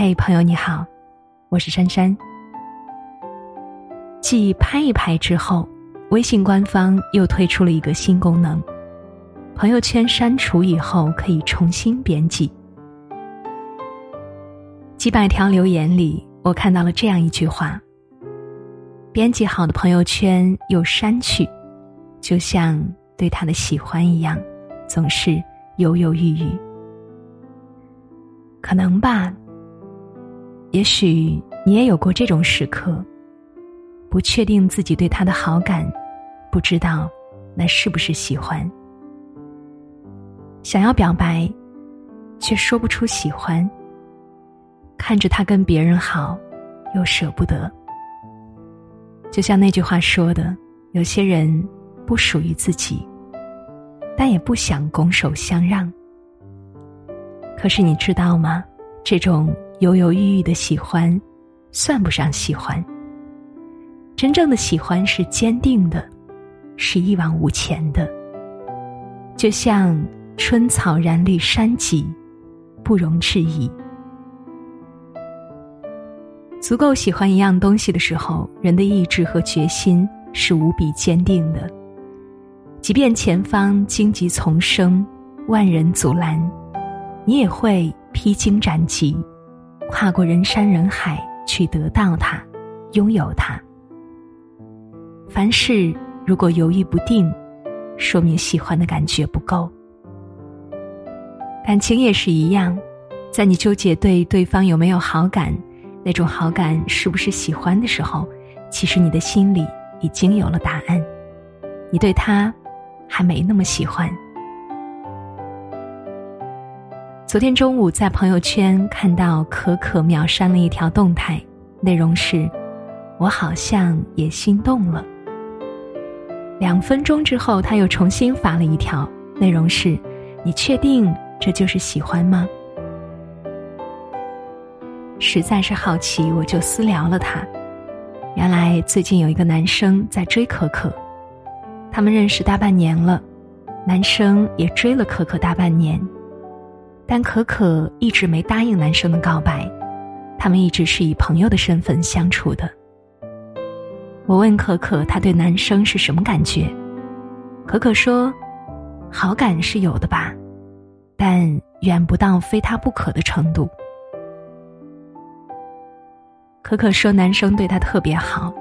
嘿，朋友你好，我是珊珊。继拍一拍之后，微信官方又推出了一个新功能：朋友圈删除以后可以重新编辑。几百条留言里，我看到了这样一句话：编辑好的朋友圈又删去，就像对他的喜欢一样，总是犹犹豫豫。可能吧。也许你也有过这种时刻，不确定自己对他的好感，不知道那是不是喜欢，想要表白，却说不出喜欢。看着他跟别人好，又舍不得。就像那句话说的：“有些人不属于自己，但也不想拱手相让。”可是你知道吗？这种。犹犹豫豫的喜欢，算不上喜欢。真正的喜欢是坚定的，是一往无前的。就像春草染绿山脊，不容置疑。足够喜欢一样东西的时候，人的意志和决心是无比坚定的。即便前方荆棘丛生，万人阻拦，你也会披荆斩棘。跨过人山人海去得到它，拥有它。凡事如果犹豫不定，说明喜欢的感觉不够。感情也是一样，在你纠结对对方有没有好感，那种好感是不是喜欢的时候，其实你的心里已经有了答案，你对他还没那么喜欢。昨天中午在朋友圈看到可可秒删了一条动态，内容是：“我好像也心动了。”两分钟之后，他又重新发了一条，内容是：“你确定这就是喜欢吗？”实在是好奇，我就私聊了他。原来最近有一个男生在追可可，他们认识大半年了，男生也追了可可大半年。但可可一直没答应男生的告白，他们一直是以朋友的身份相处的。我问可可，他对男生是什么感觉？可可说，好感是有的吧，但远不到非他不可的程度。可可说，男生对她特别好，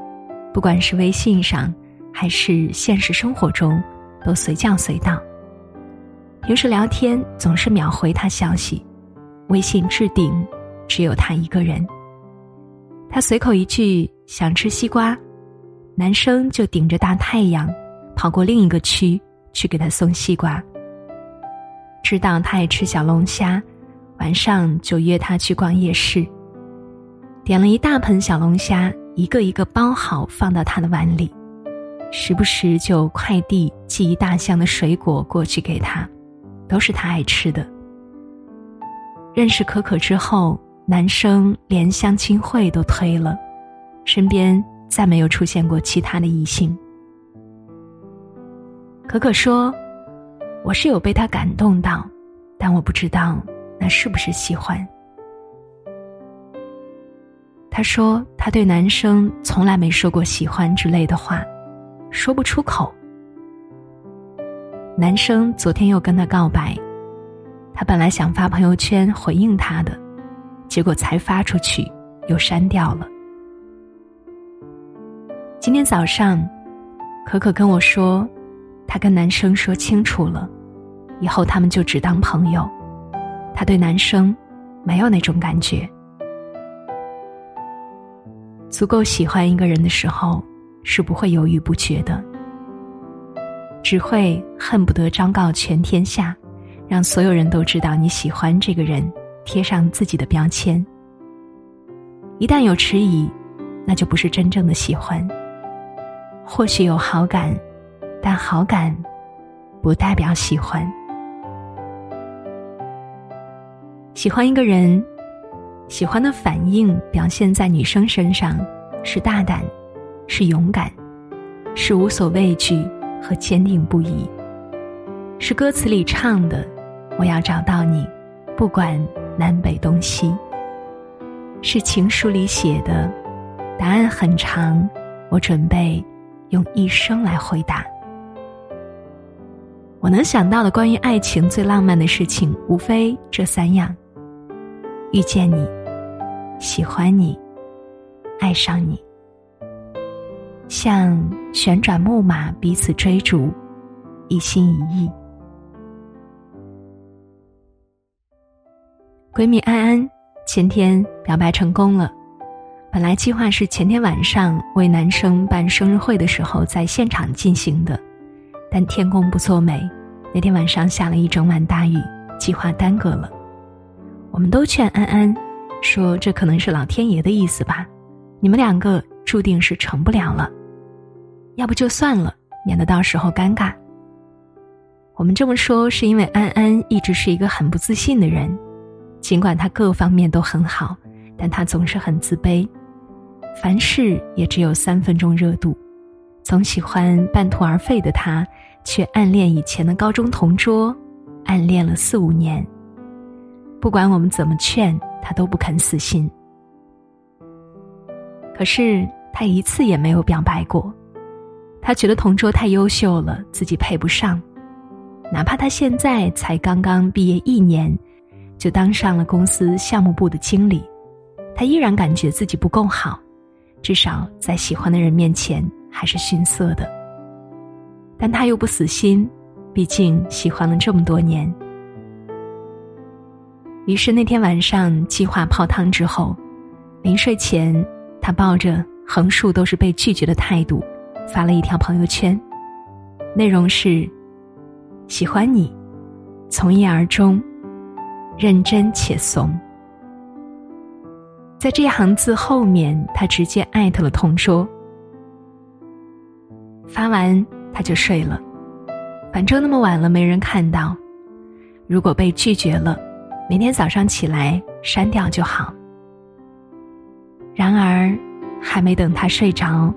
不管是微信上，还是现实生活中，都随叫随到。平时聊天总是秒回他消息，微信置顶只有他一个人。他随口一句想吃西瓜，男生就顶着大太阳跑过另一个区去给他送西瓜。知道他爱吃小龙虾，晚上就约他去逛夜市。点了一大盆小龙虾，一个一个包好放到他的碗里，时不时就快递寄一大箱的水果过去给他。都是他爱吃的。认识可可之后，男生连相亲会都推了，身边再没有出现过其他的异性。可可说：“我是有被他感动到，但我不知道那是不是喜欢。”他说：“他对男生从来没说过喜欢之类的话，说不出口。”男生昨天又跟他告白，他本来想发朋友圈回应他的，结果才发出去又删掉了。今天早上，可可跟我说，他跟男生说清楚了，以后他们就只当朋友，他对男生没有那种感觉。足够喜欢一个人的时候，是不会犹豫不决的。只会恨不得昭告全天下，让所有人都知道你喜欢这个人，贴上自己的标签。一旦有迟疑，那就不是真正的喜欢。或许有好感，但好感不代表喜欢。喜欢一个人，喜欢的反应表现在女生身上，是大胆，是勇敢，是无所畏惧。和坚定不移，是歌词里唱的：“我要找到你，不管南北东西。”是情书里写的，答案很长，我准备用一生来回答。我能想到的关于爱情最浪漫的事情，无非这三样：遇见你，喜欢你，爱上你。像旋转木马彼此追逐，一心一意。闺蜜安安前天表白成功了，本来计划是前天晚上为男生办生日会的时候在现场进行的，但天公不作美，那天晚上下了一整晚大雨，计划耽搁了。我们都劝安安说：“这可能是老天爷的意思吧，你们两个注定是成不了了。”要不就算了，免得到时候尴尬。我们这么说是因为安安一直是一个很不自信的人，尽管他各方面都很好，但他总是很自卑，凡事也只有三分钟热度，总喜欢半途而废的他，却暗恋以前的高中同桌，暗恋了四五年。不管我们怎么劝，他都不肯死心。可是他一次也没有表白过。他觉得同桌太优秀了，自己配不上。哪怕他现在才刚刚毕业一年，就当上了公司项目部的经理，他依然感觉自己不够好，至少在喜欢的人面前还是逊色的。但他又不死心，毕竟喜欢了这么多年。于是那天晚上计划泡汤之后，临睡前，他抱着横竖都是被拒绝的态度。发了一条朋友圈，内容是：“喜欢你，从一而终，认真且怂。”在这行字后面，他直接艾特了同桌。发完他就睡了，反正那么晚了没人看到。如果被拒绝了，明天早上起来删掉就好。然而，还没等他睡着。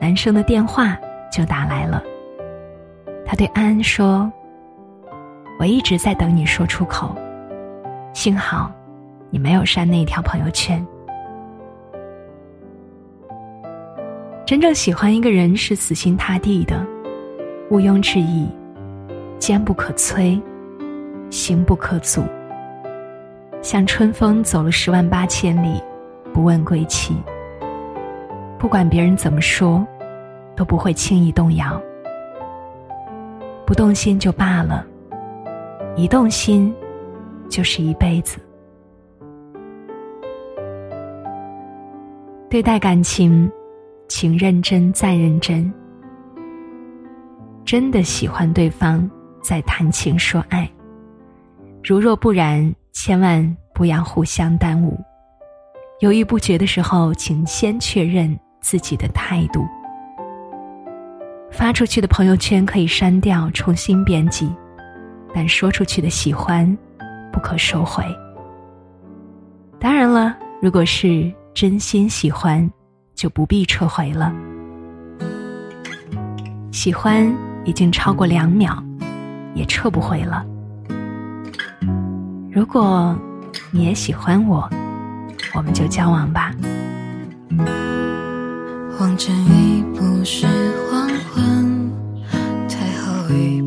男生的电话就打来了。他对安安说：“我一直在等你说出口，幸好你没有删那条朋友圈。”真正喜欢一个人是死心塌地的，毋庸置疑，坚不可摧，行不可阻，像春风走了十万八千里，不问归期。不管别人怎么说，都不会轻易动摇。不动心就罢了，一动心，就是一辈子。对待感情，请认真再认真。真的喜欢对方，再谈情说爱。如若不然，千万不要互相耽误。犹豫不决的时候，请先确认。自己的态度，发出去的朋友圈可以删掉，重新编辑，但说出去的喜欢，不可收回。当然了，如果是真心喜欢，就不必撤回了。喜欢已经超过两秒，也撤不回了。如果你也喜欢我，我们就交往吧。往前一步是黄昏，退后一